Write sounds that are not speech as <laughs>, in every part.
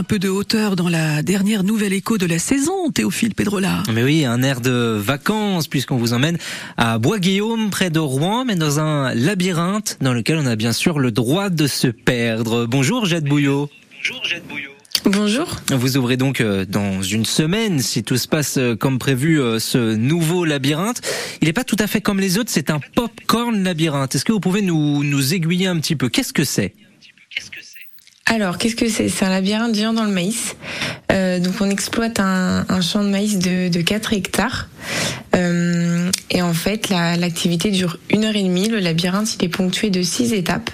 un peu de hauteur dans la dernière nouvelle écho de la saison, Théophile Pedrola. Mais oui, un air de vacances puisqu'on vous emmène à Bois-Guillaume, près de Rouen, mais dans un labyrinthe dans lequel on a bien sûr le droit de se perdre. Bonjour Jette Bouillot. Bonjour Jette Bouillot. Bonjour. Vous ouvrez donc euh, dans une semaine, si tout se passe euh, comme prévu, euh, ce nouveau labyrinthe. Il n'est pas tout à fait comme les autres, c'est un popcorn labyrinthe. Est-ce que vous pouvez nous, nous aiguiller un petit peu? Qu'est-ce que c'est? Alors, qu'est-ce que c'est? C'est un labyrinthe géant dans le maïs. Euh, donc, on exploite un, champ de maïs de, de 4 hectares. Euh, et en fait, l'activité dure une heure et demie. Le labyrinthe, il est ponctué de six étapes.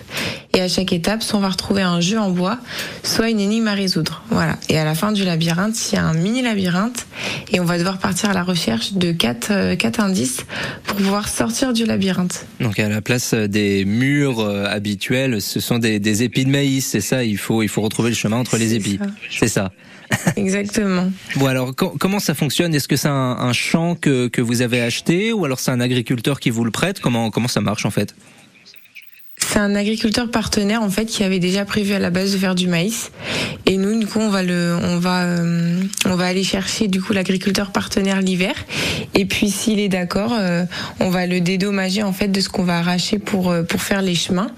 Et à chaque étape, soit on va retrouver un jeu en bois, soit une énigme à résoudre. Voilà. Et à la fin du labyrinthe, il y a un mini labyrinthe. Et on va devoir partir à la recherche de quatre, euh, quatre indices pour pouvoir sortir du labyrinthe. Donc, à la place des murs euh, habituels, ce sont des, des épis de maïs. C'est ça, il faut, il faut retrouver le chemin entre les épis. C'est ça. <laughs> Exactement. bon alors comment ça fonctionne? Est-ce que c'est un, un, champ que, que vous avez acheté ou alors c'est un agriculteur qui vous le prête? Comment comment ça marche en fait? C'est un agriculteur partenaire en fait qui avait déjà prévu à la base de faire du maïs. Et nous du coup on va le on va euh, on va aller chercher du coup l'agriculteur partenaire l'hiver. Et puis s'il est d'accord euh, on va le dédommager en fait de ce qu'on va arracher pour euh, pour faire les chemins.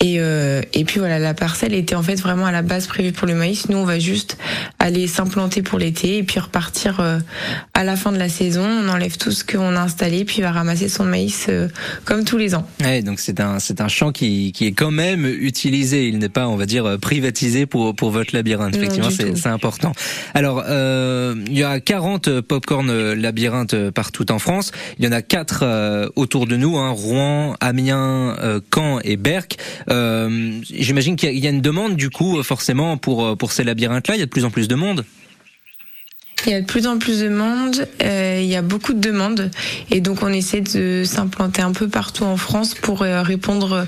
Et et puis voilà la parcelle était en fait vraiment à la base prévue pour le maïs. Nous on va juste aller s'implanter pour l'été et puis repartir à la fin de la saison on enlève tout ce qu'on a installé puis il va ramasser son maïs comme tous les ans. Ouais, donc c'est un c'est un champ qui, qui est quand même utilisé. Il n'est pas, on va dire, privatisé pour, pour votre labyrinthe. Effectivement, c'est important. Alors, euh, il y a 40 popcorn labyrinthes partout en France. Il y en a quatre euh, autour de nous, hein, Rouen, Amiens, euh, Caen et Berck. Euh, J'imagine qu'il y, y, a une demande, du coup, forcément, pour, pour ces labyrinthes-là. Il y a de plus en plus de monde. Il y a de plus en plus de monde, euh, il y a beaucoup de demandes et donc on essaie de s'implanter un peu partout en France pour euh, répondre euh,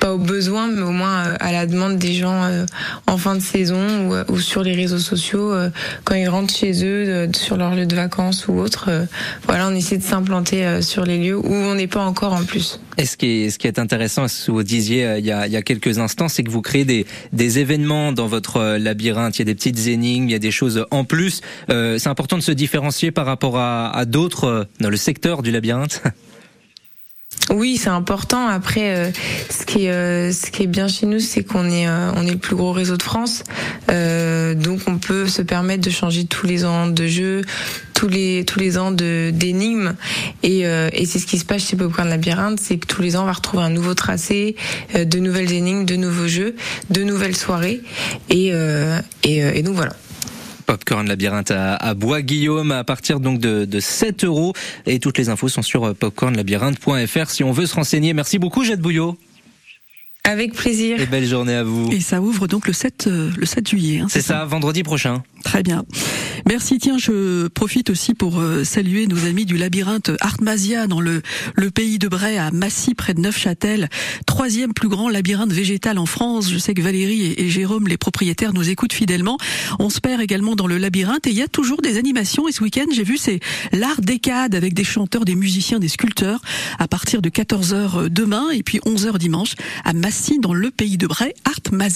pas aux besoins mais au moins à la demande des gens en fin de saison ou, ou, sur les réseaux sociaux quand ils rentrent chez eux sur leur lieu de vacances ou autre. voilà, on essaie de s'implanter sur les lieux où on n'est pas encore en plus. Et ce qui est, ce qui est intéressant, ce que vous disiez il y a, il y a quelques instants, c'est que vous créez des, des événements dans votre labyrinthe. Il y a des petites énigmes, il y a des choses en plus. Euh, c'est important de se différencier par rapport à, à d'autres dans le secteur du labyrinthe. <laughs> Oui, c'est important. Après, euh, ce qui est euh, ce qui est bien chez nous, c'est qu'on est euh, on est le plus gros réseau de France, donc on peut se permettre de changer tous les ans de jeu, tous les tous les ans de d'énigmes, et, et c'est ce qui se passe chez Popcorn Labyrinthe, c'est que tous les ans on va retrouver un nouveau tracé, de nouvelles énigmes, de nouveaux jeux, de nouvelles soirées, et et, donc voilà. Popcorn Labyrinthe à, à Bois-Guillaume à partir donc de, de 7 euros. Et toutes les infos sont sur popcornlabyrinthe.fr si on veut se renseigner. Merci beaucoup, Jette Bouillot. Avec plaisir. Et belle journée à vous. Et ça ouvre donc le 7, euh, le 7 juillet. Hein, c'est ça, ça, vendredi prochain. Très bien. Merci. Tiens, je profite aussi pour euh, saluer nos amis du labyrinthe Artmasia dans le, le pays de Bray à Massy, près de Neufchâtel. Troisième plus grand labyrinthe végétal en France. Je sais que Valérie et, et Jérôme, les propriétaires, nous écoutent fidèlement. On se perd également dans le labyrinthe et il y a toujours des animations. Et ce week-end, j'ai vu, c'est l'art décade avec des chanteurs, des musiciens, des sculpteurs à partir de 14h demain et puis 11h dimanche à Massy dans le pays de Bray, Artmasia.